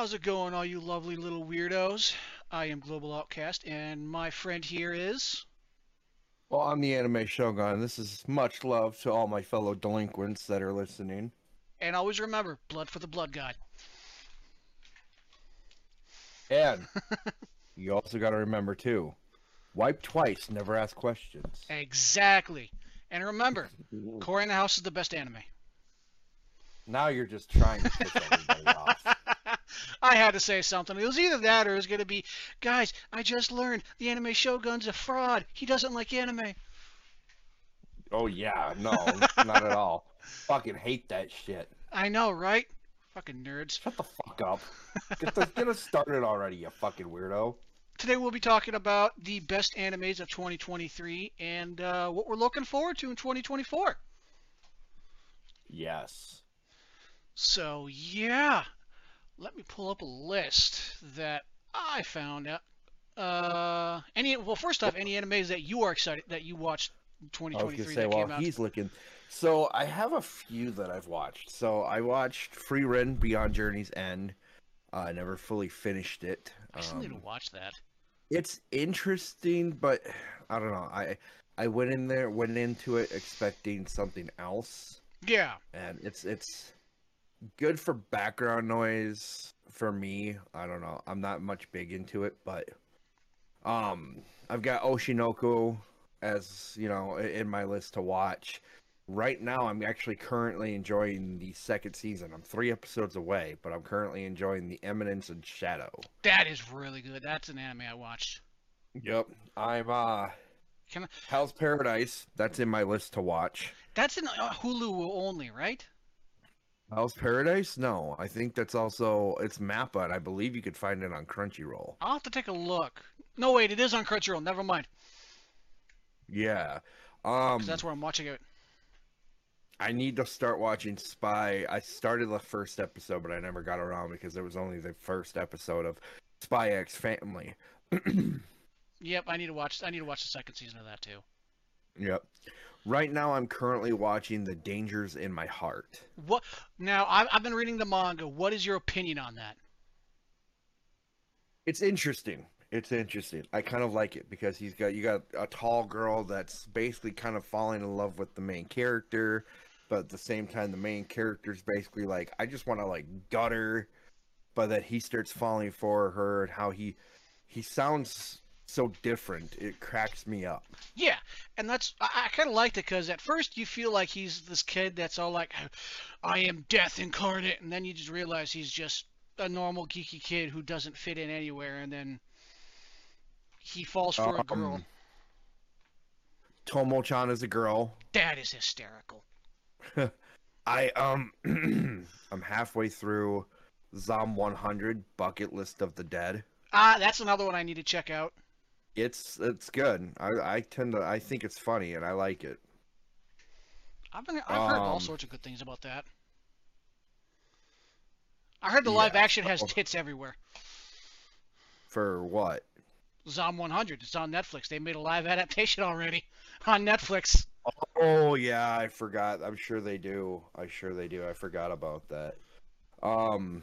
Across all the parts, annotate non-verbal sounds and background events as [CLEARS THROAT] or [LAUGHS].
How's it going, all you lovely little weirdos? I am Global Outcast, and my friend here is. Well, I'm the Anime Shogun. This is much love to all my fellow delinquents that are listening. And always remember, blood for the blood god. And [LAUGHS] you also got to remember, too wipe twice, never ask questions. Exactly. And remember, Cory in the House is the best anime. Now you're just trying to piss everybody [LAUGHS] off. I had to say something. It was either that or it was going to be, guys, I just learned the anime Shogun's a fraud. He doesn't like anime. Oh, yeah. No, [LAUGHS] not at all. Fucking hate that shit. I know, right? Fucking nerds. Shut the fuck up. Get, the, get us started already, you fucking weirdo. Today we'll be talking about the best animes of 2023 and uh, what we're looking forward to in 2024. Yes. So, yeah, let me pull up a list that I found out. Uh, any well, first off, any animes that you are excited that you watched 2023 I was gonna say, well, he's looking. So I have a few that I've watched. So I watched Frieren Beyond Journey's End. Uh, I never fully finished it. I still um, need to um, watch that. It's interesting, but I don't know. I I went in there, went into it expecting something else. Yeah. And it's it's good for background noise for me. I don't know. I'm not much big into it, but um I've got Oshinoko as, you know, in my list to watch. Right now I'm actually currently enjoying the second season. I'm 3 episodes away, but I'm currently enjoying The Eminence in Shadow. That is really good. That's an anime I watched. Yep. I'm uh Can I... Hell's Paradise. That's in my list to watch. That's in uh, Hulu only, right? Hell's Paradise? No, I think that's also it's Mappa, and I believe you could find it on Crunchyroll. I'll have to take a look. No, wait, it is on Crunchyroll. Never mind. Yeah, um, that's where I'm watching it. I need to start watching Spy. I started the first episode, but I never got around because it was only the first episode of Spy X Family. [CLEARS THROAT] yep, I need to watch. I need to watch the second season of that too. Yep. Right now, I'm currently watching The Dangers in My Heart. What? Now, I've, I've been reading the manga. What is your opinion on that? It's interesting. It's interesting. I kind of like it because he's got you got a tall girl that's basically kind of falling in love with the main character, but at the same time, the main character's basically like, I just want to like gut her, but that he starts falling for her and how he he sounds so different. It cracks me up. Yeah, and that's I, I kind of liked it because at first you feel like he's this kid that's all like, I am death incarnate, and then you just realize he's just a normal geeky kid who doesn't fit in anywhere, and then he falls for um, a girl. Tomo-chan is a girl. That is hysterical. [LAUGHS] I um [CLEARS THROAT] I'm halfway through Zom 100 Bucket List of the Dead. Ah, that's another one I need to check out. It's it's good. I I tend to I think it's funny and I like it. I've been I've heard all um, sorts of good things about that. I heard the live yeah, action has tits everywhere. For what? Zom 100. It's on Netflix. They made a live [LAUGHS] adaptation already on Netflix. Oh yeah, I forgot. I'm sure they do. I'm sure they do. I forgot about that. Um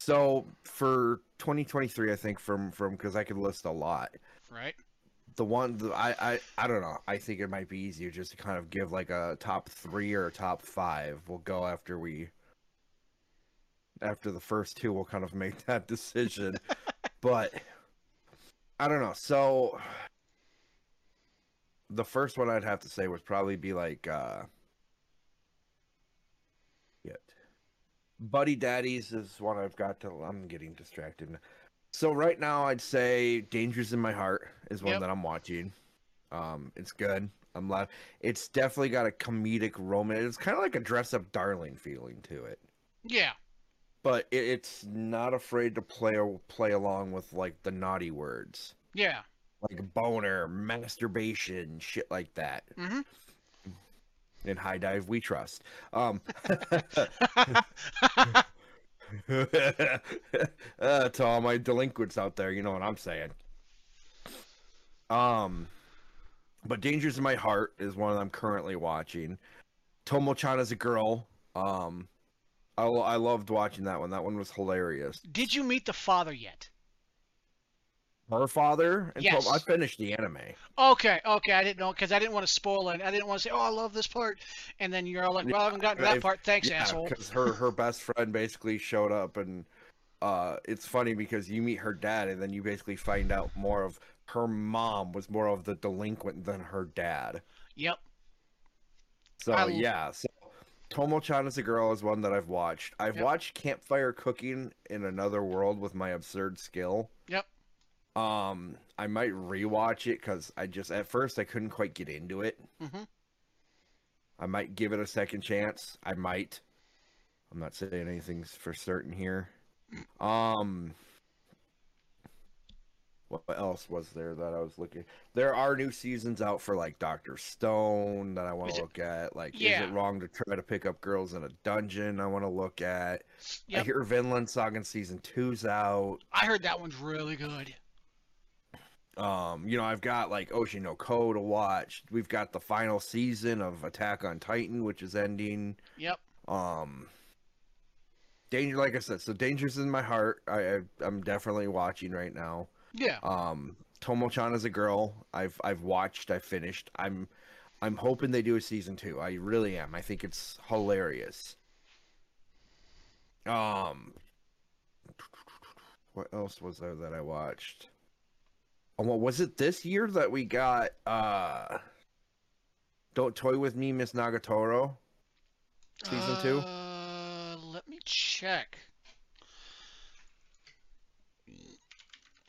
so for 2023, I think from from because I could list a lot. Right. The one the, I I I don't know. I think it might be easier just to kind of give like a top three or a top five. We'll go after we after the first two. We'll kind of make [LAUGHS] that decision. [LAUGHS] but I don't know. So the first one I'd have to say would probably be like uh Buddy Daddies is one I've got to. I'm getting distracted. So right now, I'd say "Dangers in My Heart" is one yep. that I'm watching. Um, it's good. I'm live. It's definitely got a comedic romance. It's kind of like a dress-up darling feeling to it. Yeah. But it, it's not afraid to play play along with like the naughty words. Yeah. Like boner, masturbation, shit like that. Mm-hmm in HIDIVE, we trust. Um, [LAUGHS] uh, to all my delinquents out there, you know what I'm saying. Um, but Dangers in My Heart is one that I'm currently watching. Tomo-chan is a girl. Um, I, I loved watching that one. That one was hilarious. Did you meet the father yet? Her father. And Yes. I finished the anime. Okay, okay, I didn't know because I didn't want to spoil it. I didn't want to say, "Oh, I love this part," and then you're all like, "Well, I haven't gotten to that If- part." Thanks, yeah, asshole. because her her best friend basically showed up, and uh, it's funny because you meet her dad, and then you basically find out more of her mom was more of the delinquent than her dad. Yep. So I yeah, so Tomo-chan is a girl is one that I've watched. I've Yep. watched Campfire Cooking in Another World with my absurd skill. Yep. Um, I might rewatch it because I just at first I couldn't quite get into it. Mhm. I might give it a second chance. I might. I'm not saying anything's for certain here. Um, what else was there that I was looking? There are new seasons out for like Doctor Stone that I want to look at. Like, Yeah. is it wrong to try to pick up girls in a dungeon? I want to look at. I hear Vinland Saga season two's out. I heard that one's really good. Um, you know, I've got like Oshi no Ko to watch. We've got the final season of Attack on Titan, which is ending. Yep. Um, Danger, like I said, so Danger's in my heart. I, I I'm definitely watching right now. Yeah. Um, Tomo-chan is a girl. I've I've watched. I finished. I'm I'm hoping they do a season two. I really am. I think it's hilarious. Um, what else was there that I watched? Oh, well, was it this year that we got uh Don't Toy With Me, Miss Nagatoro? Season two? Uh, let me check.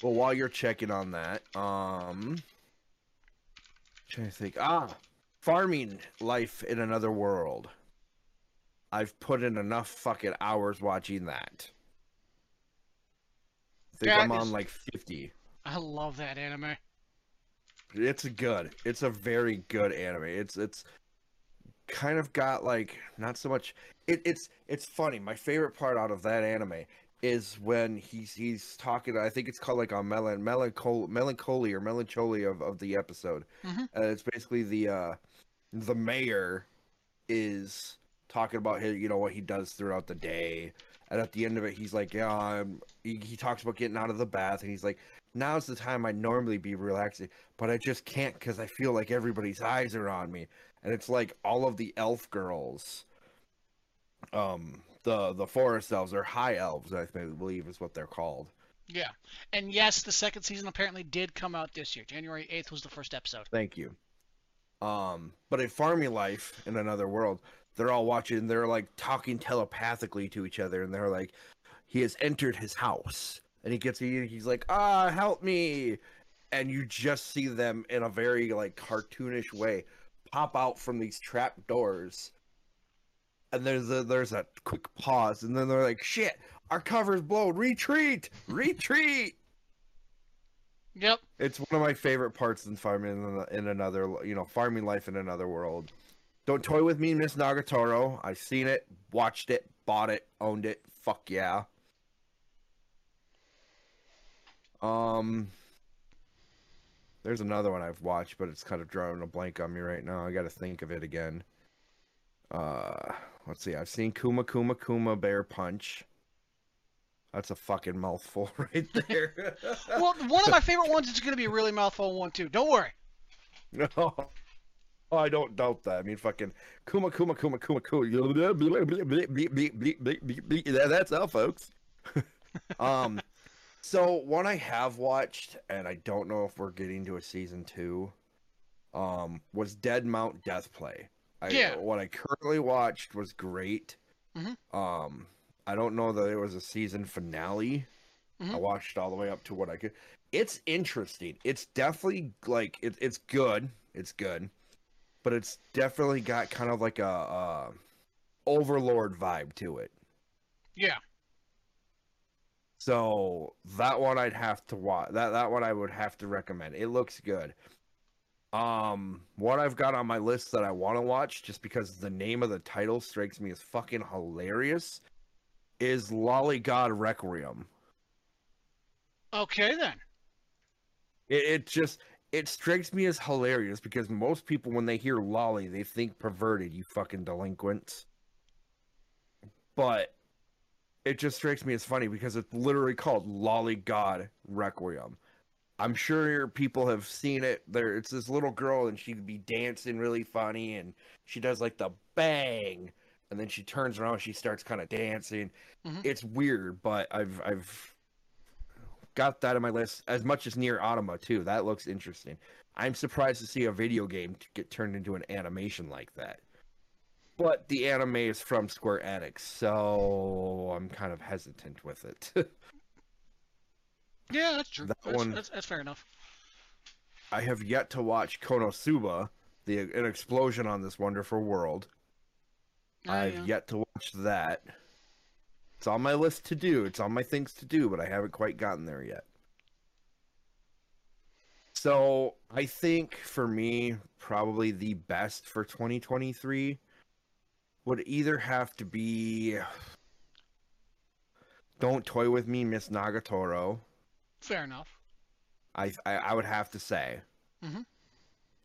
Well, while you're checking on that, um trying to think. Ah, farming life in another world. I've put in enough fucking hours watching that. I think That I'm on like 50. I love that anime. It's good. It's a very good anime. It's it's kind of got like not so much it, it's it's funny. My favorite part out of that anime is when he's he's talking I think it's called like a melon melancholy melancholy or melancholy of, of the episode. Mhm. Uh, it's basically the uh the mayor is talking about his you know what he does throughout the day and at the end of it he's like yeah I'm, he, he talks about getting out of the bath and he's like now's the time I'd normally be relaxing, but I just can't because I feel like everybody's eyes are on me. And it's like all of the elf girls, um, the the forest elves or high elves, I believe is what they're called. Yeah. And yes, the second season apparently did come out this year. January 8th was the first episode. Thank you. Um, but in farming life in another world, they're all watching. They're like talking telepathically to each other, and they're like, "He has entered his house," and he gets he's like, "Ah, help me!" And you just see them in a very like cartoonish way pop out from these trap doors, and there's a there's a quick pause, and then they're like, "Shit, our cover's blown! Retreat! Retreat!" Yep. It's one of my favorite parts in farming in, in another, you know, farming life in another world. Don't toy with me, Miss Nagatoro. I've seen it, watched it, bought it, owned it. Fuck yeah. Um, there's another one I've watched, but it's kind of drawing a blank on me right now. I got to think of it again. Uh, let's see. I've seen Kuma Kuma Kuma Bear Punch. That's a fucking mouthful [LAUGHS] right there. Well, one of my favorite ones is going to be a really mouthful one too. Don't worry. No. [LAUGHS] Oh, I don't doubt that. I mean, fucking Kuma Kuma Kuma Kuma Kuma. [LAUGHS] That's all, folks. um, so one I have watched, and I don't know if we're getting to a season two, um, was Dead Mount Death Play. I, Yeah. What I currently watched was great. Mhm. Um, I don't know that it was a season finale. I Mhm. watched all the way up to what I could. It's interesting. It's definitely like it, it's good. It's good, but it's definitely got kind of like a, a overlord vibe to it. Yeah. So that one I'd have to watch. That that one I would have to recommend. It looks good. Um, what I've got on my list that I want to watch, just because the name of the title strikes me as fucking hilarious, is Lolly God Requiem. Okay then. It, it just it strikes me as hilarious because most people when they hear lolly they think perverted you fucking delinquents but it just strikes me as funny because it's literally called Lolly God Requiem. I'm sure people have seen it. There, it's this little girl, and she'd be dancing really funny, and she does like the bang, and then she turns around, and she starts kind of dancing. Mhm. It's weird, but I've I've got that on my list as much as NieR Automata too. That looks interesting. I'm surprised to see a video game get turned into an animation like that. But the anime is from Square Enix, so I'm kind of hesitant with it. [LAUGHS] Yeah, that's true. That that's, one- that's, that's fair enough. I have yet to watch Konosuba, the an explosion on this wonderful world. Oh, I've yeah. yet to watch that. It's on my list to do. It's on my things to do, but I haven't quite gotten there yet. So I think for me, probably the best for 2023 would either have to be Don't Toy With Me, Miss Nagatoro. Fair enough. I I, I would have to say. Mhm.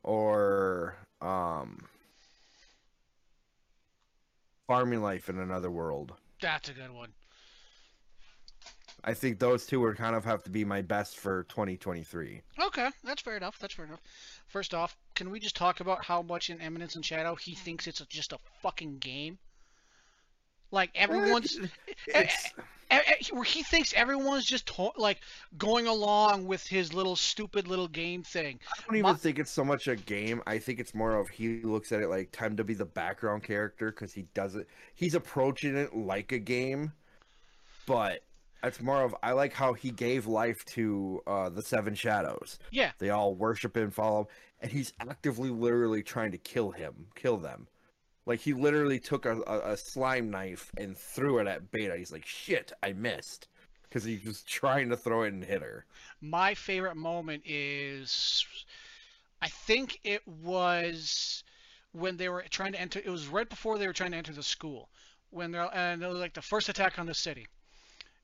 Or um Farming Life in Another World. That's a good one. I think those two would kind of have to be my best for 2023. Okay, that's fair enough. That's fair enough. First off, can we just talk about how much in Eminence in Shadow he thinks it's just a fucking game? Like eh, everyone's, It's, eh, eh, e- e- where he thinks everyone's just to- like going along with his little stupid little game thing. I don't even my- think it's so much a game. I think it's more of he looks at it like time to be the background character because he does it. He's approaching it like a game, but it's more of I like how he gave life to uh, the Seven Shadows. Yeah, They all worship him, follow him, and he's actively, literally trying to kill him, kill them. Like he literally took a, a, a slime knife and threw it at Beta. He's like, "Shit, I missed," because he was trying to throw it and hit her. my favorite moment is, I think it was when they were trying to enter. It was right before they were trying to enter the school, when they're and it was like the first attack on the city.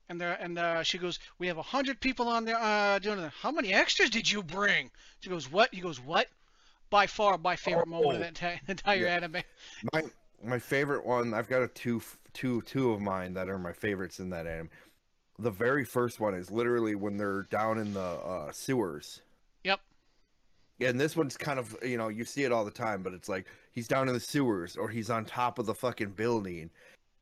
And there, and uh, she goes, "We have a hundred people on there uh, doing it. How many extras did you bring?" She goes, "What?" He goes, "What?" By far, my favorite moment of Oh. that entire, [LAUGHS] entire Yeah. anime. My my favorite one. I've got a two two two of mine that are my favorites in that anime. The very first one is literally when they're down in the uh, sewers. Yep. And this one's kind of you know you see it all the time, but it's like he's down in the sewers or he's on top of the fucking building,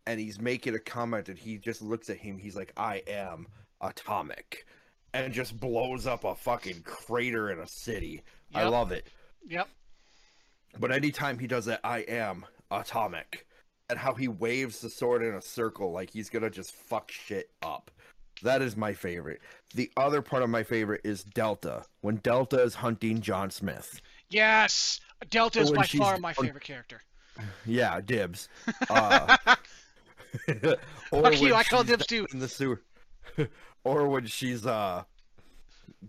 and he's making a comment and he just looks at him. He's like, "I am atomic," and just blows up a fucking crater in a city. I love it. Yep. But anytime he does that, I am atomic. And how he waves the sword in a circle like he's gonna just fuck shit up. That is my favorite. The other part of my favorite is Delta. When Delta is hunting John Smith. Yes, Delta is by far my favorite character. Yeah, dibs. [LAUGHS] Uh, [LAUGHS] Fuck you, I call she's dibs too. In the sewer. [LAUGHS] or when she's uh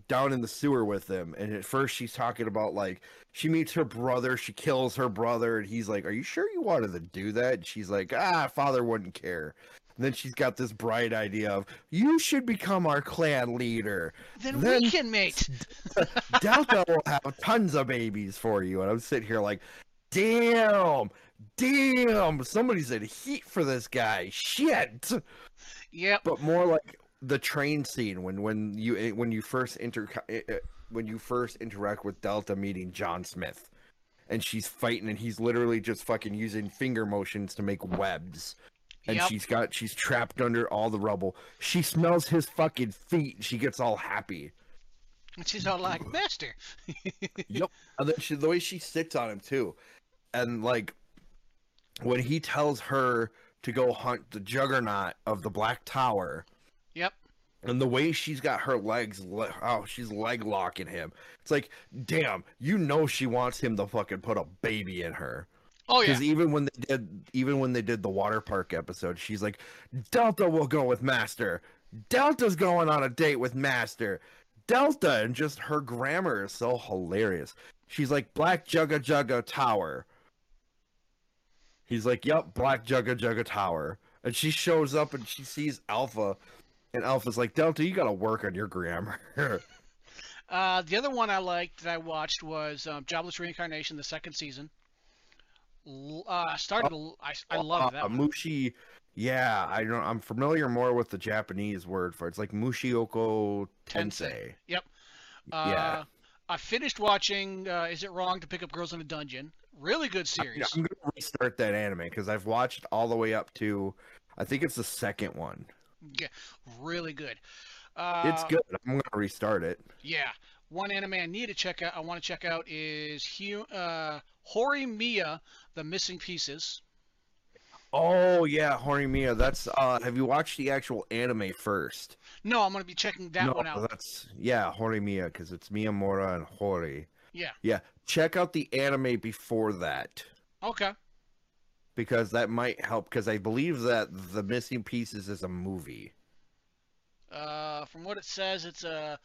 down in the sewer with him and at first she's talking about like she meets her brother, she kills her brother, and he's like, Are you sure you wanted to do that? And she's like, Ah, father wouldn't care. And then she's got this bright idea of you should become our clan leader. Then, Then- we can mate. [LAUGHS] Delta will have tons of babies for you. And I'm sitting here like, damn, damn, somebody's in heat for this guy. Shit. Yep. But more like the train scene when when you eh, when you first inter eh, eh, when you first interact with Delta meeting John Smith. And she's fighting, and he's literally just fucking using finger motions to make webs. And Yep. she's got she's trapped under all the rubble. She smells his fucking feet. And she gets all happy. And she's all like, Master. Yep. And then she, the way she sits on him too, and like when he tells her to go hunt the juggernaut of the Black Tower, Yep. and the way she's got her legs, le- oh, she's leg locking him. It's like, damn, you know she wants him to fucking put a baby in her. Oh yeah. Because even when they did, even when they did the water park episode, she's like, Delta will go with Master. Delta's going on a date with Master. Delta, and just her grammar is so hilarious. She's like Black Jugga Jugga Tower. He's like, Yep, Black Jugga Jugga Tower. And she shows up and she sees Alpha, and Alpha's like, Delta, you gotta work on your grammar. [LAUGHS] Uh, the other one I liked that I watched was um, Jobless Reincarnation, the second season. L- Uh, started. I I loved that. Uh, one. Mushi Yeah, I don't. I'm familiar more with the Japanese word for it. It's like Mushoku Tensei. Tensei. Uh, Yeah. I finished watching. Uh, Is it wrong to pick up girls in a dungeon? Really good series. I'm gonna restart that anime because I've watched all the way up to, I think it's the second one. Yeah, really good. Uh, It's good. I'm gonna restart it. Yeah. One anime I need to check out. I want to check out is Hu- uh, Horimiya, The Missing Pieces. Oh yeah, Horimiya. That's. uh Have you watched the actual anime first? No, I'm gonna be checking that no, one out. that's yeah, Horimiya because it's Miyamura and Hori. Yeah. Yeah, check out the anime before that. Okay. because that might help because I believe that the missing pieces is a movie. Uh, from what it says, it's a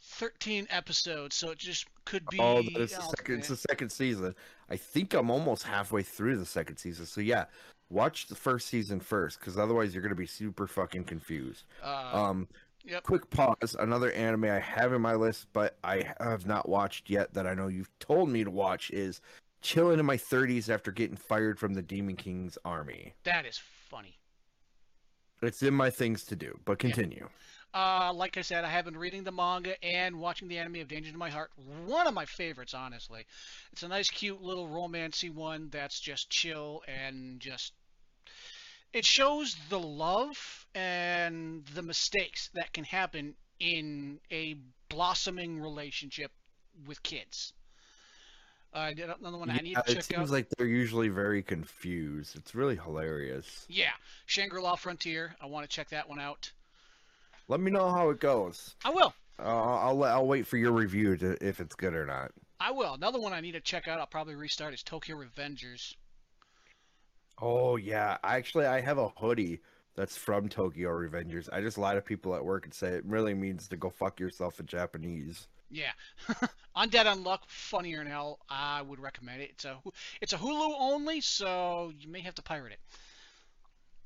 13 episodes, so it just could be. oh, is the second. It's the second season. I think I'm almost halfway through the second season. So yeah, watch the first season first because otherwise you're gonna be super fucking confused. Uh, Um, yep. quick pause. Another anime I have in my list, but I have not watched yet that I know you've told me to watch is chilling in my 30s after getting fired from the Demon King's army. That is funny. It's in my things to do, but continue. Uh, like I said, I have been reading the manga and watching the anime of Danger to My Heart. One of my favorites, honestly. It's a nice, cute little romancy one that's just chill and just. It shows the love and the mistakes that can happen in a blossoming relationship with kids. Uh, another one I need Yeah, to it seems out. like they're usually very confused. It's really hilarious. Yeah, Shangri-La Frontier. I want to check that one out. Let me know how it goes. I will. Uh, I'll I'll wait for your review to if it's good or not. I will. Another one I need to check out. I'll probably restart is Tokyo Revengers. Oh yeah, actually I have a hoodie that's from Tokyo Revengers. I just lie to people at work and say it really means to go fuck yourself in Japanese. Yeah, [LAUGHS] Undead Unluck, funnier than hell. I would recommend it. It's a it's a Hulu only, so you may have to pirate it.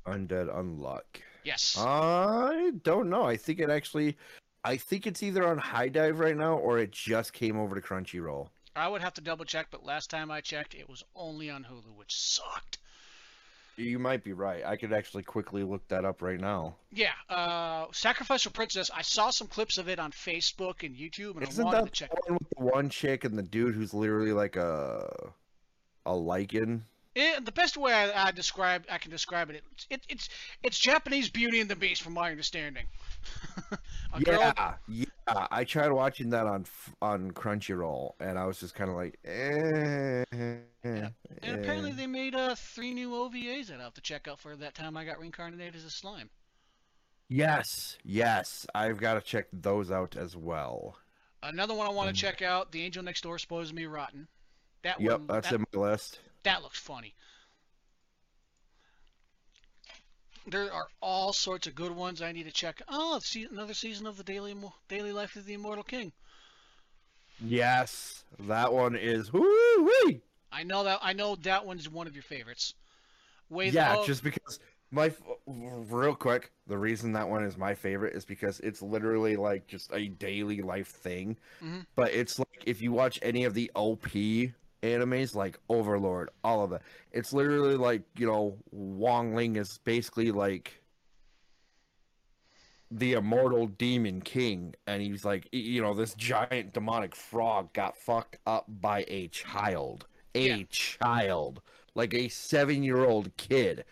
Undead Unluck. Yes. I don't know. I think it actually. I think it's either on HIDIVE right now or it just came over to Crunchyroll. I would have to double check, but last time I checked, it was only on Hulu, which sucked. You might be right. I could actually quickly look that up right now. Yeah, uh, Sacrificial Princess. I saw some clips of it on Facebook and YouTube, and Isn't wanted that to check. the one with the one chick and the dude who's literally like a a lichen? It, the best way I, I describe I can describe it, it's it, it's it's Japanese Beauty and the Beast, from my understanding. [LAUGHS] a girl Yeah, yeah. I tried watching that on on Crunchyroll, and I was just kind of like, eh. And apparently eh. they made uh, three new OVAs that I have to check out for that time I got reincarnated as a slime. yes, yes, I've got to check those out as well. Another one I want to check out, The Angel Next Door Spoils Me Rotten. That Yep, one, that's that, in my list. that looks funny. There are all sorts of good ones I need to check. Oh, see another season of the Daily Daily Life of the Immortal King. Yes, that one is. Woo-wee! I know that I know that one's one of your favorites. Way Yeah, just because my real quick, the reason that one is my favorite is because it's literally like just a daily life thing. Mhm. But it's like if you watch any of the OP animes, like Overlord, all of it, it's literally like you know Wong Ling is basically like the immortal demon king, and he's like you know this giant demonic frog got fucked up by a child, a Yeah. child, like a seven-year-old kid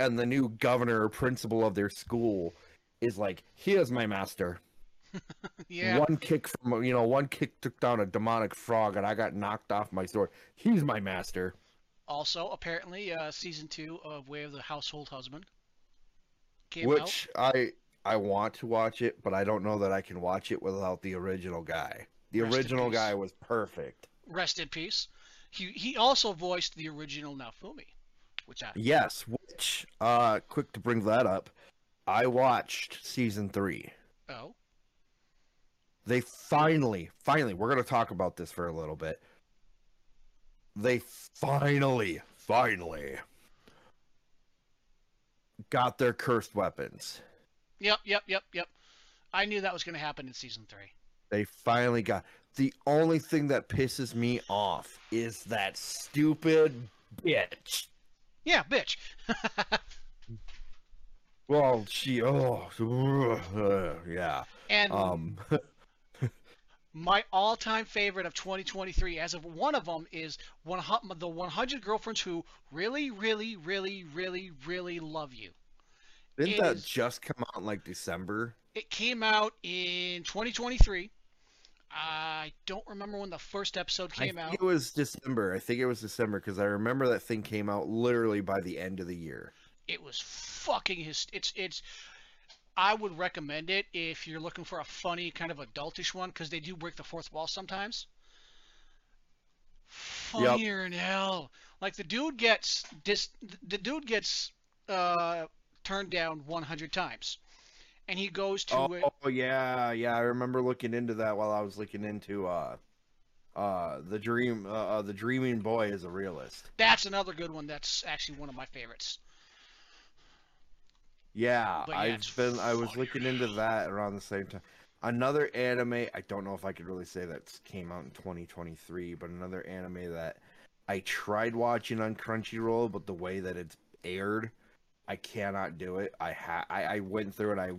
and the new governor or principal of their school is like, he is my master. [LAUGHS] yeah, One kick from you know, one kick took down a demonic frog, and I got knocked off my sword. He's my master." Also, apparently, uh, season two of Way of the Household Husband came out. Which I I want to watch it, but I don't know that I can watch it without the original guy. The Rest original guy was perfect. Rest in peace. He he also voiced the original Naofumi, which I Yes, which uh quick to bring that up. I watched season 3. oh they finally, finally, we're going to talk about this for a little bit. They finally, finally got their cursed weapons. yep yep yep yep. I knew that was going to happen in season three. They finally got. The only thing that pisses me off is that stupid bitch. Yeah, bitch. [LAUGHS] Well, she oh [SIGHS] yeah. And Um, [LAUGHS] my all-time favorite of 2023, as of one of them, is one the 100 girlfriends who really, really, really, really, really love you. didn't It that is- just come out in like December? It came out in 2023. I don't remember when the first episode I came think out. it was December. I think it was December because I remember that thing came out literally by the end of the year. It was fucking his. It's it's. I would recommend it if you're looking for a funny kind of adultish one because they do break the fourth wall sometimes. Funnier than hell. Like the dude gets dis. The dude gets uh turned down 100 times, and he goes to Oh, it. yeah, yeah. I remember looking into that while I was looking into uh, uh, the dream. Uh, uh, the dreaming boy is a realist. That's another good one. That's actually one of my favorites. Yeah, I've been. I was looking into that around the same time. Another anime. I don't know if I could really say that came out in 2023, but another anime that I tried watching on Crunchyroll, but the way that it's aired, I cannot do it. I ha- I, I went through it. I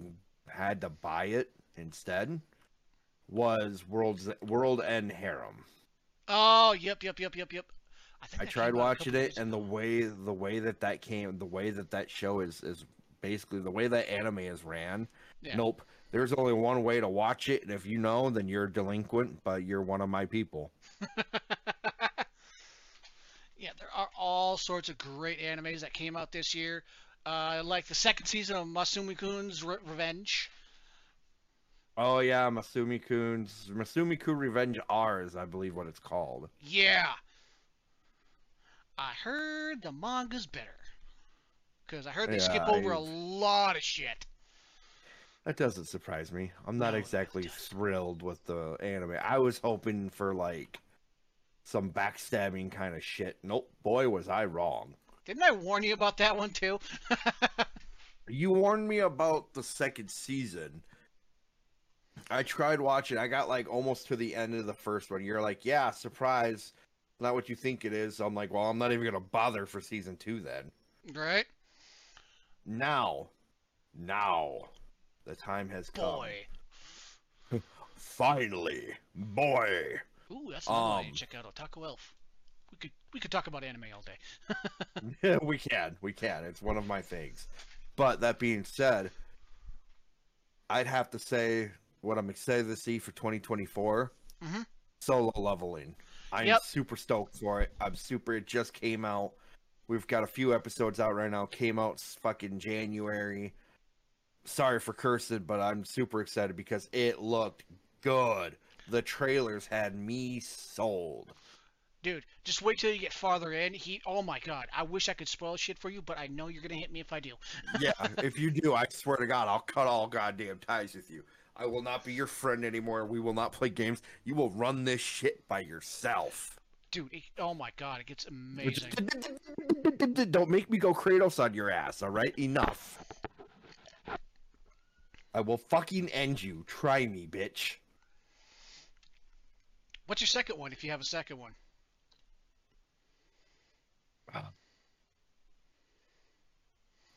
had to buy it instead. Was World's World End Harem. Oh, yep, yep, yep, yep, yep. think I tried came out a watching it, and the way the way that that came, the way that that show is is basically the way that anime is ran. Yeah. Nope. There's only one way to watch it, and if you know, then you're a delinquent, but you're one of my people. [LAUGHS] yeah, there are all sorts of great animes that came out this year. Uh, like the second season of Masamune-kun's Re- Revenge. Oh yeah, Masamune Kun's Masamune Kun Revenge R is, I believe, what it's called. Yeah. I heard the manga's better. Because I heard they skip over a I- lot of shit. That doesn't surprise me. I'm not No, exactly thrilled with the anime. I was hoping for like some backstabbing kind of shit. Nope, boy was I wrong. Didn't I warn you about that one too? [LAUGHS] You warned me about the second season. I tried watching. I got like almost to the end of the first one. You're like, "Yeah, surprise." Not what you think it is. I'm like, "Well, I'm not even going to bother for season 2 then." right? Now, now the time has come. Boy. [LAUGHS] Finally, boy. Ooh, that's another Um, to check out. Otaku Elf. We could we could talk about anime all day. [LAUGHS] [LAUGHS] we can. We can. It's one of my things. But that being said, I'd have to say what I'm excited to see for 2024 Mhm. solo leveling. I'm Yep. super stoked for it. I'm super. It just came out. We've got a few episodes out right now. Came out fucking January. Sorry for cursing, but I'm super excited because it looked good. The trailers had me sold. Dude, just wait till you get farther in. He, oh my god, I wish I could spoil shit for you, but I know you're gonna hit me if I do. [LAUGHS] yeah, if you do, I swear to God, I'll cut all goddamn ties with you. I will not be your friend anymore. We will not play games. You will run this shit by yourself. Dude, it, oh my god, it gets amazing. [LAUGHS] Don't make me go Kratos on your ass, all right? Enough. I will fucking end you. Try me, bitch. What's your second one if you have a second one? Uh,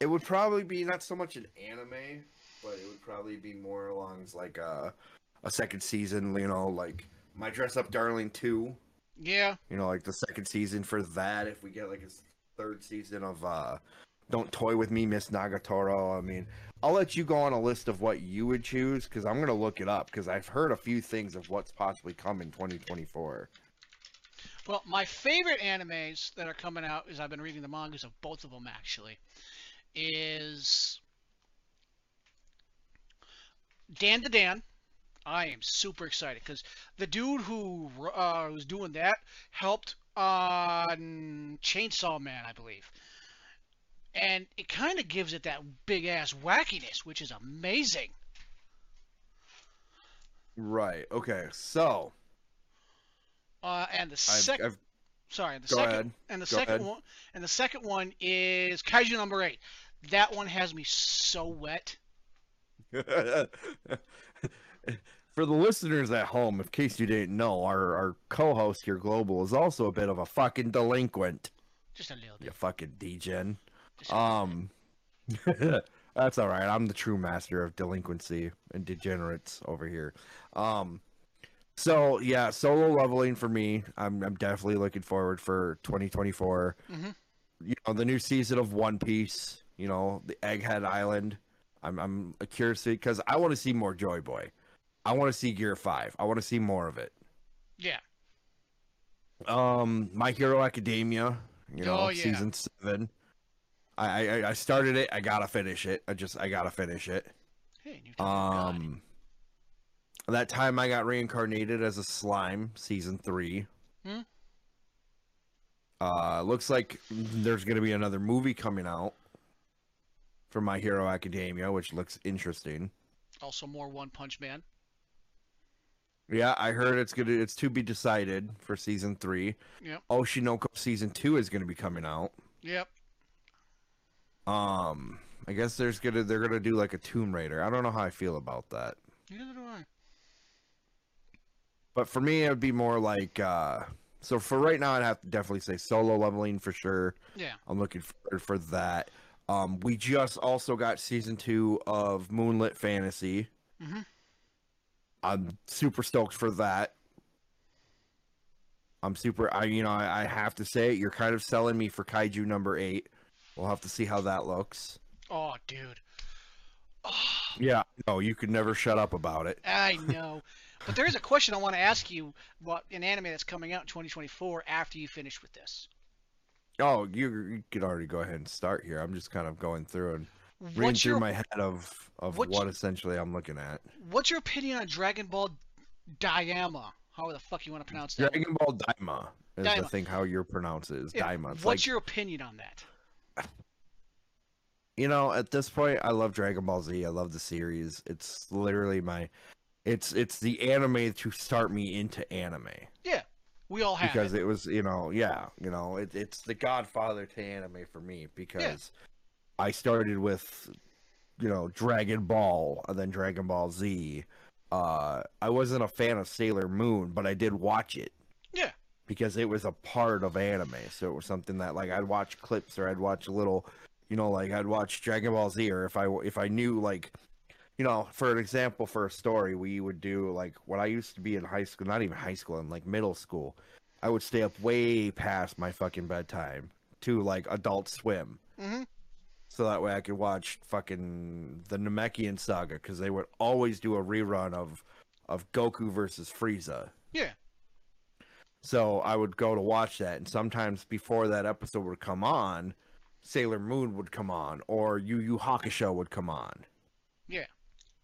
it would probably be not so much an anime, but it would probably be more along like a, a second season, you know, like My Dress Up Darling 2. Yeah, you know, like the second season for that. If we get like a third season of uh Don't Toy with Me, Miss Nagatoro. I mean, I'll let you go on a list of what you would choose because I'm gonna look it up because I've heard a few things of what's possibly come in 2024. Well, my favorite animes that are coming out is I've been reading the mangas of both of them actually. Is Dan Da Dan. I am super excited because the dude who uh, was doing that helped on Chainsaw Man, I believe. And it kind of gives it that big ass wackiness, which is amazing. Right. Okay. So Uh, and the second, sorry, the go second, ahead. and the Go second ahead. one, and the second one is Kaiju number eight. That one has me so wet. [LAUGHS] [LAUGHS] For the listeners at home, in case you didn't know, our, our co-host here, Global, is also a bit of a fucking delinquent. Just a little bit. You fucking degen. Just a little Um, [LAUGHS] That's all right. I'm the true master of delinquency and degenerates over here. Um, so yeah, solo leveling for me. I'm I'm definitely looking forward for 2024. Mhm. You know, the new season of One Piece. You know, the Egghead Island. I'm I'm curious because I want to see more Joy Boy. I want to see Gear Five. I want to see more of it. Yeah. Um, My Hero Academia. You know, Oh, yeah. season seven. I, I I started it. I gotta finish it. I just I gotta finish it. Hey, new. Um, that time I got reincarnated as a slime, season three. Hmm? Uh, looks like there's gonna be another movie coming out for My Hero Academia, which looks interesting. Also more One Punch Man. Yeah, I heard it's gonna it's to be decided for season three. Yep. Oshinoko season two is gonna be coming out. Yep. Um, I guess there's gonna they're gonna do like a Tomb Raider. I don't know how I feel about that. Neither do I. But for me, it would be more like uh so for right now, I'd have to definitely say solo leveling for sure. Yeah. I'm looking forward for that. Um, we just also got season two of Moonlit Fantasy. Mhm. I'm super stoked for that. I'm super. I you know I, I have to say it. You're kind of selling me for Kaiju number eight. We'll have to see how that looks. Oh, dude. Oh, Yeah. No, you could never shut up about it. I [LAUGHS] know. but there is a question I want to ask you about an anime that's coming out in 2024 after you finish with this. Oh, you, you could already go ahead and start here. I'm just kind of going through and reading through your my head of of what essentially I'm looking at. What's your opinion on Dragon Ball Daima? How the fuck you want to pronounce that? Dragon Ball Daima is I Daima. think how you pronounce it is Yeah, Daima. It's What's like, your opinion on that? you know, at this point, I love Dragon Ball Z. I love the series. It's literally my, it's it's the anime to start me into anime Yeah, We all have because it. it was you know yeah you know it, it's the Godfather to anime for me because I started with you know Dragon Ball and then Dragon Ball Z. Uh, I wasn't a fan of Sailor Moon, but I did watch it. Yeah. because it was a part of anime. So it was something that like I'd watch clips or I'd watch a little, you know, like I'd watch Dragon Ball Z or if I if I knew like, you know, for an example for a story, we would do like when I used to be in high school, not even high school, in like middle school, I would stay up way past my fucking bedtime to like Adult Swim. hmm So that way I could watch fucking the Namekian saga because they would always do a rerun of of Goku versus Frieza. Yeah. So I would go to watch that, and sometimes before that episode would come on, Sailor Moon would come on, or Yu Yu Hakusho would come on. Yeah.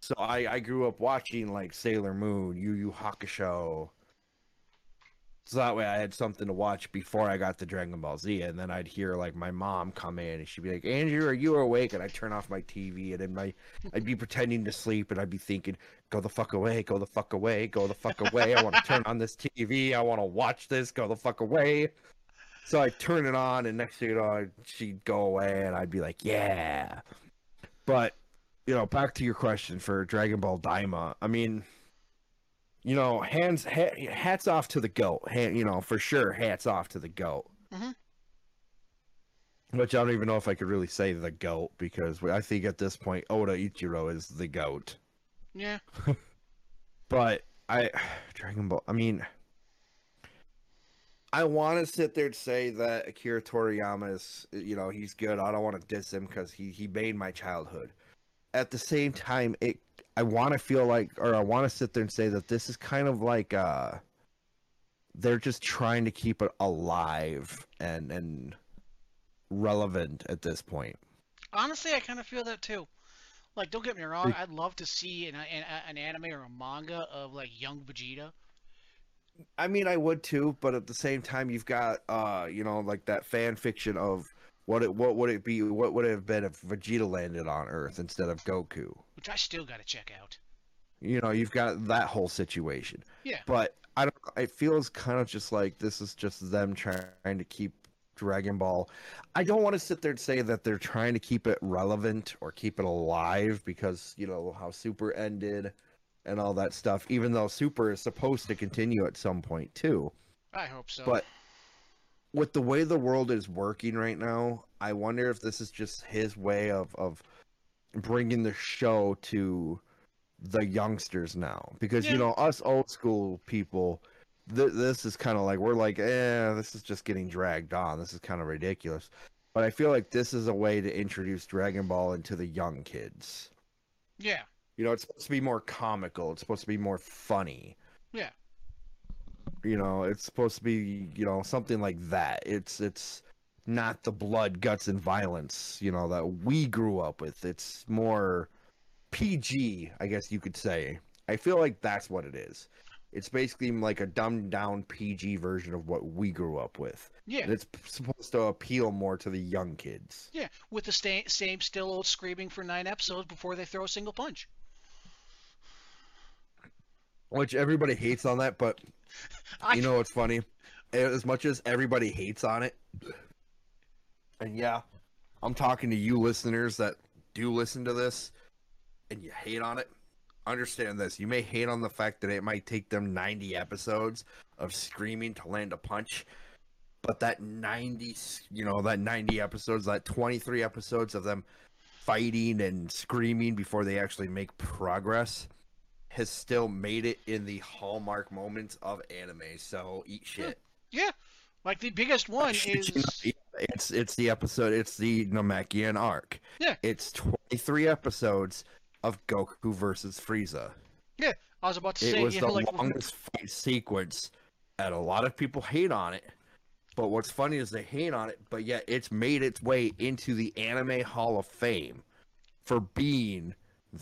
So I, I grew up watching like Sailor Moon, Yu Yu Hakusho. So that way I had something to watch before I got to Dragon Ball Z, and then I'd hear like my mom come in, and she'd be like, "Andrew, are you awake?" And I'd turn off my TV, and then my I'd be pretending to sleep, and I'd be thinking, "Go the fuck away, go the fuck away, go the fuck away! I want to turn on this TV, I want to watch this, go the fuck away." So I'd turn it on, and next thing you know, she'd go away, and I'd be like, "Yeah." But you know, back to your question for Dragon Ball Daima. I mean, you know, hands ha- hats off to the goat. Ha- you know, for sure, hats off to the goat. Mhm. Which I don't even know if I could really say the goat because I think at this point Oda Eiichiro is the goat. Yeah. [LAUGHS] But I Dragon Ball. I mean, I want to sit there and say that Akira Toriyama is, you know, he's good. I don't want to diss him because he he made my childhood. At the same time, it I want to feel like, or I want to sit there and say that this is kind of like uh, they're just trying to keep it alive and and relevant at this point. Honestly, I kind of feel that too. Like, don't get me wrong, I'd love to see an, an, an anime or a manga of like young Vegeta. I mean, I would too, but at the same time, you've got, uh, you know, like that fan fiction of what it, what would it be, what would it have been if Vegeta landed on Earth instead of Goku? Which I still got to check out. You know, you've got that whole situation. Yeah. But I don't. It feels kind of just like this is just them trying to keep Dragon Ball. I don't want to sit there and say that they're trying to keep it relevant or keep it alive because you know how Super ended and all that stuff. Even though Super is supposed to continue at some point too. I hope so. But with the way the world is working right now, I wonder if this is just his way of of bringing the show to the youngsters now. Because Yeah. you know us old school people th- this is kind of like we're like eh this is just getting dragged on. This is kind of ridiculous. But i feel like this is a way to introduce dragon ball into the young kids. Yeah. you know it's supposed to be more comical. It's supposed to be more funny. Yeah. you know it's supposed to be you know something like that. It's it's not the blood guts and violence you know that we grew up with it's more pg i guess you could say i feel like that's what it is it's basically like a dumbed down pg version of what we grew up with Yeah. and it's supposed to appeal more to the young kids Yeah. With the sta- same still old screaming for nine episodes before they throw a single punch. which everybody hates on that but [LAUGHS] I, you know what's funny? As much as everybody hates on it, and yeah, I'm talking to you listeners that do listen to this, and you hate on it. Understand this: you may hate on the fact that it might take them 90 episodes of screaming to land a punch, but that 90, you know, that 90 episodes, that 23 episodes of them fighting and screaming before they actually make progress has still made it in the hallmark moments of anime. So eat shit. yeah. Like the biggest one is you not, yeah, it's it's the episode. It's the Namekian arc. Yeah. It's 23 episodes of Goku versus Frieza. Yeah, I was about to It say was you the like longest fight sequence, and a lot of people hate on it. But what's funny is they hate on it, but yet it's made its way into the Anime Hall of Fame for being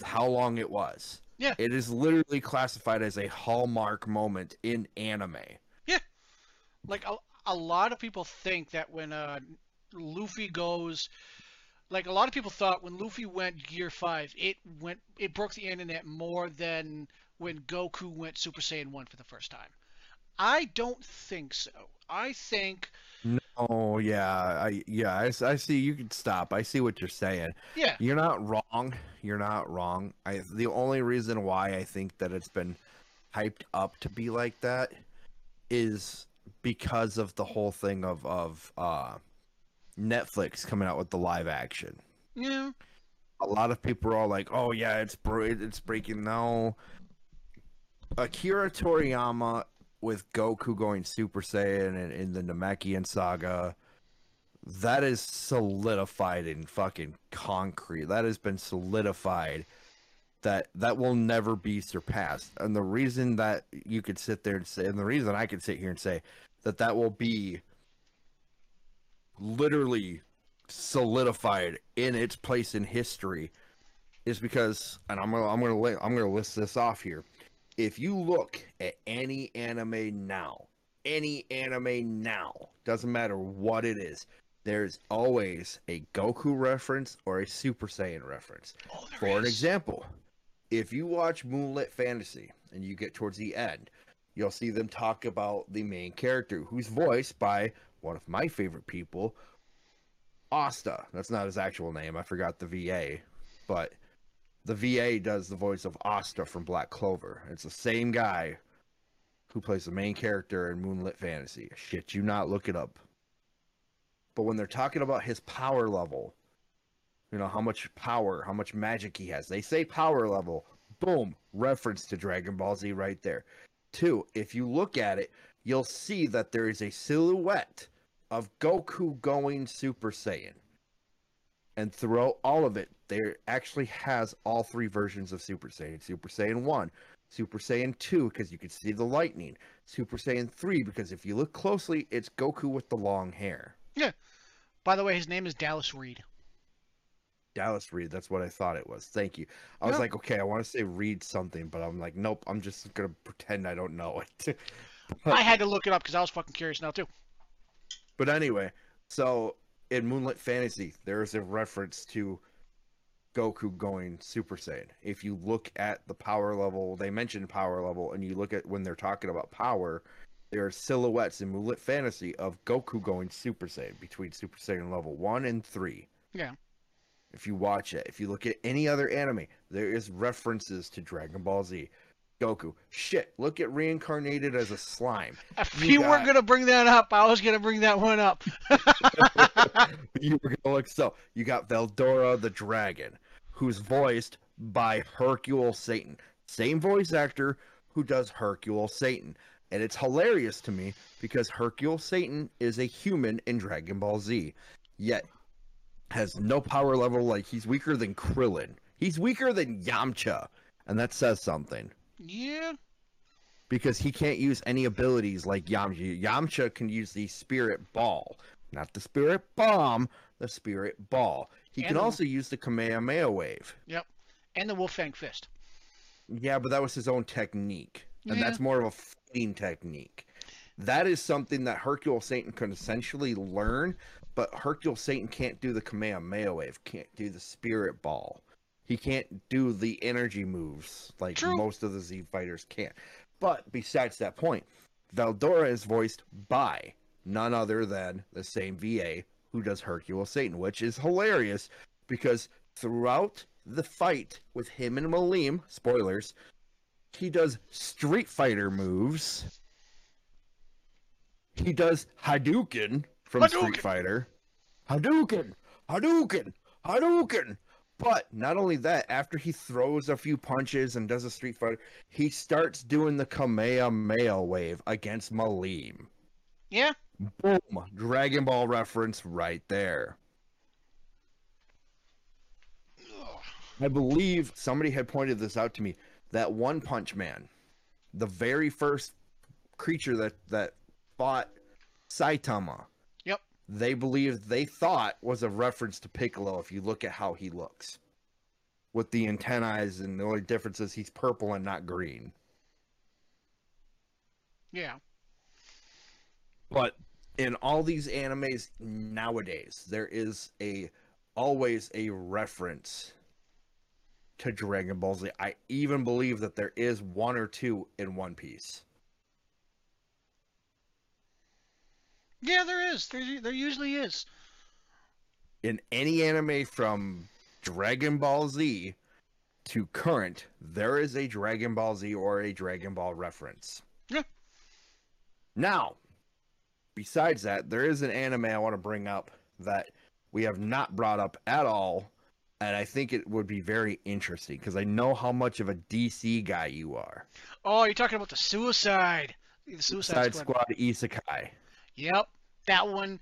how long it was. Yeah. It is literally classified as a hallmark moment in anime. Yeah. Like a, a lot of people think that when uh Luffy goes like a lot of people thought when Luffy went Gear 5 it went it broke the internet more than when Goku went Super Saiyan 1 for the first time. I don't think so. I think Oh yeah, I yeah, I see. You can stop. I see what you're saying. yeah, You're not wrong. You're not wrong. I the only reason why I think that it's been hyped up to be like that is because of the whole thing of of uh Netflix coming out with the live action. yeah, A lot of people are all like, "Oh yeah, it's bro- it's breaking." No, Akira Toriyama with Goku going Super Saiyan and in the Namekian saga, that is solidified in fucking concrete. That has been solidified. That that will never be surpassed. And the reason that you could sit there and say, and the reason I could sit here and say that that will be literally solidified in its place in history is because, and I'm gonna I'm gonna li- I'm gonna list this off here. If you look at any anime now, any anime now, doesn't matter what it is, there's always a Goku reference or a Super Saiyan reference. oh, For an example, if you watch Moonlit Fantasy and you get towards the end, you'll see them talk about the main character, who's voiced by one of my favorite people, Asta. That's not his actual name. I forgot the VA, but the VA does the voice of Asta from Black Clover. It's the same guy who plays the main character in Moonlit Fantasy. Shit, you not look it up. But when they're talking about his power level, you know how much power, how much magic he has. They say power level. Boom, reference to Dragon Ball Z right there. Two, if you look at it, you'll see that there is a silhouette of Goku going Super Saiyan. And throughout all of it, there actually has all three versions of Super Saiyan. Super Saiyan 1, Super Saiyan 2, because you can see the lightning. Super Saiyan 3, because if you look closely, it's Goku with the long hair. Yeah. By the way, his name is Dallas Reid. Dallas Reid. That's what I thought it was. Thank you. I was like, okay, I want to say read something, but I'm like, nope. I'm just gonna pretend I don't know it. [LAUGHS] I had to look it up because I was fucking curious now too. but anyway, so in Moonlit Fantasy, there is a reference to Goku going Super Saiyan. If you look at the power level, they mention power level, and you look at when they're talking about power, there are silhouettes in Moonlit Fantasy of Goku going Super Saiyan between Super Saiyan level one and three. Yeah. If you watch it, if you look at any other anime, there is references to Dragon Ball Z. Goku. Shit, look at reincarnated as a slime. [LAUGHS] If You you, weren't gonna bring that up, I was gonna bring that one up. [LAUGHS] you were gonna look so you got Veldora the dragon, who's voiced by Hercule Satan. Same voice actor who does Hercule Satan. And it's hilarious to me because Hercule Satan is a human in Dragon Ball Z, yet has no power level. Like he's weaker than Krillin. He's weaker than Yamcha, and that says something Yeah. because he can't use any abilities like Yamcha. Yamcha can use the Spirit Ball, not the Spirit Bomb, the Spirit Ball. He can And- also use the Kamehameha Wave. Yep. And the Wolf Fang Fist. Yeah, but that was his own technique, and Yeah. that's more of a fighting technique. That is something that Hercule Satan can essentially learn, but Hercule Satan can't do the Kamehameha Wave, can't do the Spirit Ball. He can't do the energy moves like True. most of the Z fighters can't. But besides that point, Veldora is voiced by none other than the same VA who does Hercule Satan, which is hilarious because throughout the fight with him and Milim, spoilers, he does Street Fighter moves. He does Hadouken from Hadouken! Street Fighter. Hadouken! Hadouken! Hadouken! But not only that, after he throws a few punches and does a Street Fighter, he starts doing the Kamehameha wave against Milim. Yeah. Boom! Dragon Ball reference right there. I believe somebody had pointed this out to me. That One Punch Man, the very first creature that that fought Saitama, Yep. They believed they thought was a reference to Piccolo. If you look at how he looks, with the antennae, and the only difference is he's purple and not green. Yeah. But in all these animes nowadays, there is a always a reference to Dragon Ball Z. I even believe that there is one or two in One Piece. Yeah, there is. There, there usually is. In any anime from Dragon Ball Z to current, there is a Dragon Ball Z or a Dragon Ball reference. Yeah. Now, besides that, there is an anime I want to bring up that we have not brought up at all, and I think it would be very interesting because I know how much of a DC guy you are. Oh, you're talking about the Suicide. The Suicide Side Squad. Squad Isekai. Yep. That one.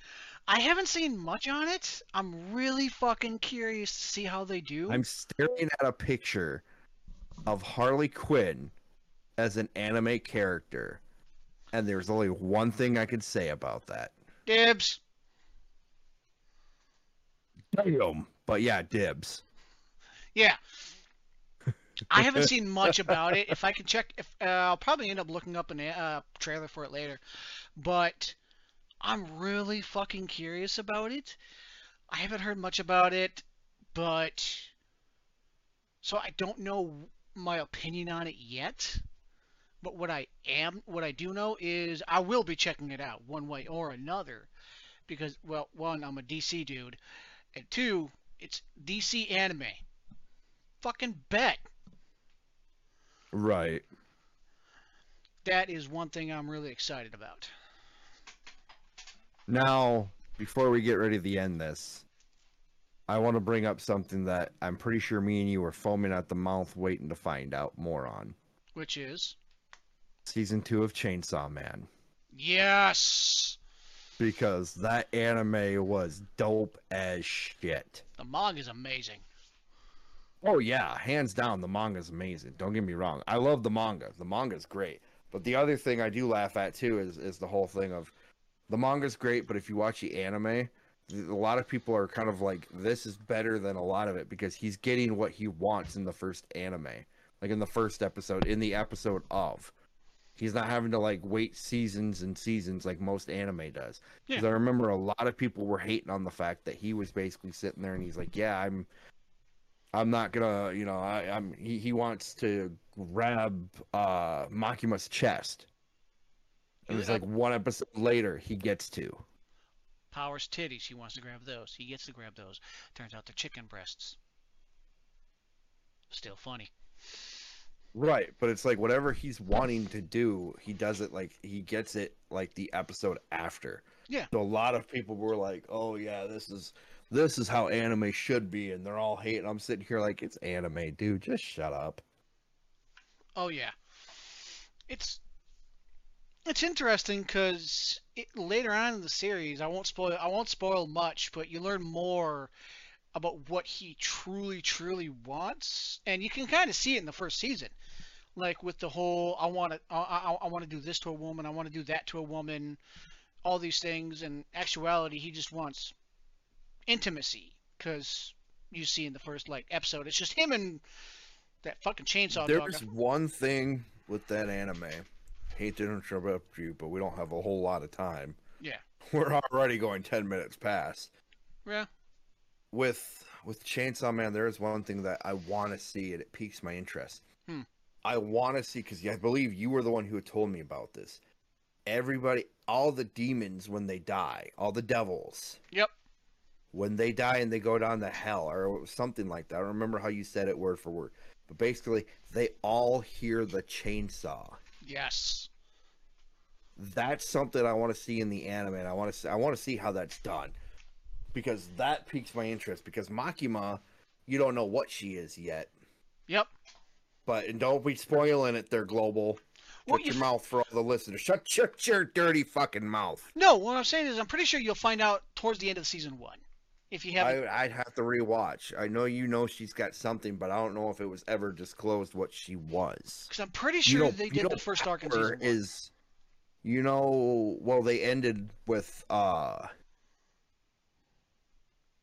I haven't seen much on it. I'm really fucking curious to see how they do. I'm staring at a picture of Harley Quinn as an anime character, and there's only one thing I can say about that. Dibs. Damn. But yeah, dibs. Yeah. [LAUGHS] I haven't seen much about it. If I can check, if uh, I'll probably end up looking up a uh, trailer for it later, but I'm really fucking curious about it. I haven't heard much about it, but so I don't know my opinion on it yet. But what I am, what I do know is I will be checking it out one way or another, because well, one, I'm a DC dude, and two, it's DC anime. Fucking bet. Right. That is one thing I'm really excited about. Now, before we get ready to end this, I want to bring up something that I'm pretty sure me and you were foaming at the mouth waiting to find out more on. Which is Season 2 of Chainsaw Man. yes, Because that anime was dope as shit. the manga is amazing. Oh yeah, hands down, the manga's amazing. Don't get me wrong. I love the manga. The manga's great. But the other thing I do laugh at too is is the whole thing of the manga's great, but if you watch the anime, a lot of people are kind of like this is better than a lot of it because he's getting what he wants in the first anime. Like in the first episode, in the episode of. He's not having to like wait seasons and seasons like most anime does. Because Yeah. I remember a lot of people were hating on the fact that he was basically sitting there and he's like, "Yeah, I'm I'm not gonna, you know, I, I'm. He, he wants to grab uh Makima's chest. And was like one episode later he gets to. Powers titties. He wants to grab those. He gets to grab those. Turns out they're chicken breasts. Still funny. Right, but it's like whatever he's wanting to do, he does it like he gets it like the episode after. Yeah. So a lot of people were like, "Oh yeah, this is this is how anime should be, and they're all hating. I'm sitting here like it's anime, dude. Just shut up. Oh yeah, it's it's interesting because it, later on in the series, I won't spoil I won't spoil much, but you learn more about what he truly truly wants, and you can kind of see it in the first season, like with the whole I want to I, I, I want to do this to a woman, I want to do that to a woman, all these things. and actuality, he just wants intimacy because you see in the first like episode, it's just him and that fucking chainsaw dog. There's one thing with that anime. Hate to interrupt you, but we don't have a whole lot of time. Yeah. [LAUGHS] We're already going ten minutes past. Yeah. With with Chainsaw Man, there is one thing that I want to see, and it piques my interest. Hmm. I want to see because I believe you were the one who had told me about this. Everybody, all the demons when they die, all the devils. Yep. When they die and they go down to hell or something like that. I don't remember how you said it word for word, but basically they all hear the chainsaw. Yes. That's something I want to see in the anime. And I want to see, I want to see how that's done because that piques my interest. Because Makima, you don't know what she is yet. Yep. But and don't be spoiling it. They're global. Well, Shut you your mouth for all the listeners. Shut, shut your dirty fucking mouth. No, what I'm saying is I'm pretty sure you'll find out towards the end of season one. If you haven't, I, I'd have to rewatch. I know you know she's got something, but I don't know if it was ever disclosed what she was. because I'm pretty sure they did the first arc in season one. is, you know, well they ended with uh,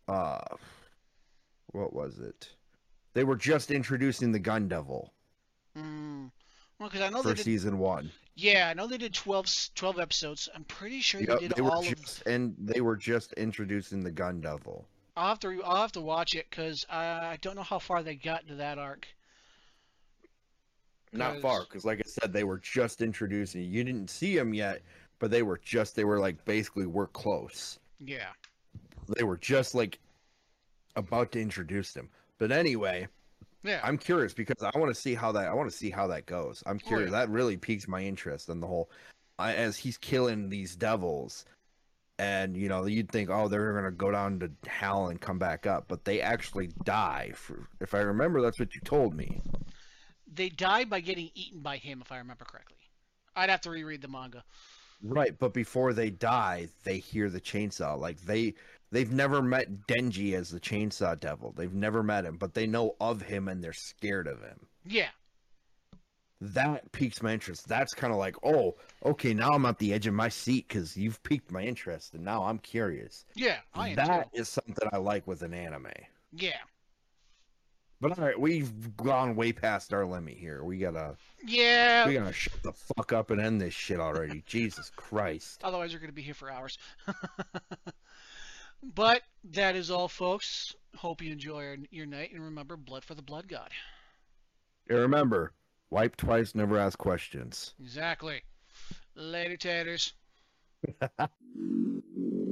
uh, what was it? They were just introducing the Gun Devil Mm. Well, because I know for season one. Yeah, I know they did 12, s- 12 episodes. I'm pretty sure Yep, they did they all of. just and they were just introducing the Gun Devil. I'll have to. I'll have to watch it because I, I don't know how far they got into that arc. Not far, because like I said, they were just introducing. You didn't see them yet, but they were just. They were like basically we're close. Yeah. They were just like about to introduce them. But anyway, Yeah. I'm curious because I want to see how that. I want to see how that goes. I'm Oh, curious. yeah. That really piques my interest in the whole. I, as he's killing these devils, and you know you'd think, oh, they're gonna go down to hell and come back up, but they actually die. For if I remember, that's what you told me. They die by getting eaten by him, if I remember correctly. I'd have to reread the manga. Right, but before they die, they hear the chainsaw. Like they they've never met Denji as the chainsaw devil. They've never met him, but they know of him and they're scared of him. Yeah. That piques my interest. That's kind of like, oh, okay, now I'm at the edge of my seat because you've piqued my interest, and now I'm curious. Yeah. I am That is something I like with an anime. Yeah. But all right, we've gone way past our limit here. We gotta Yeah. we gotta shut the fuck up and end this shit already. [LAUGHS] Jesus Christ. Otherwise, you're to be here for hours. [LAUGHS] but that is all, folks. Hope you enjoy your, your night. And remember, blood for the blood god. And remember, wipe twice, never ask questions. Exactly. Later, taters. [LAUGHS]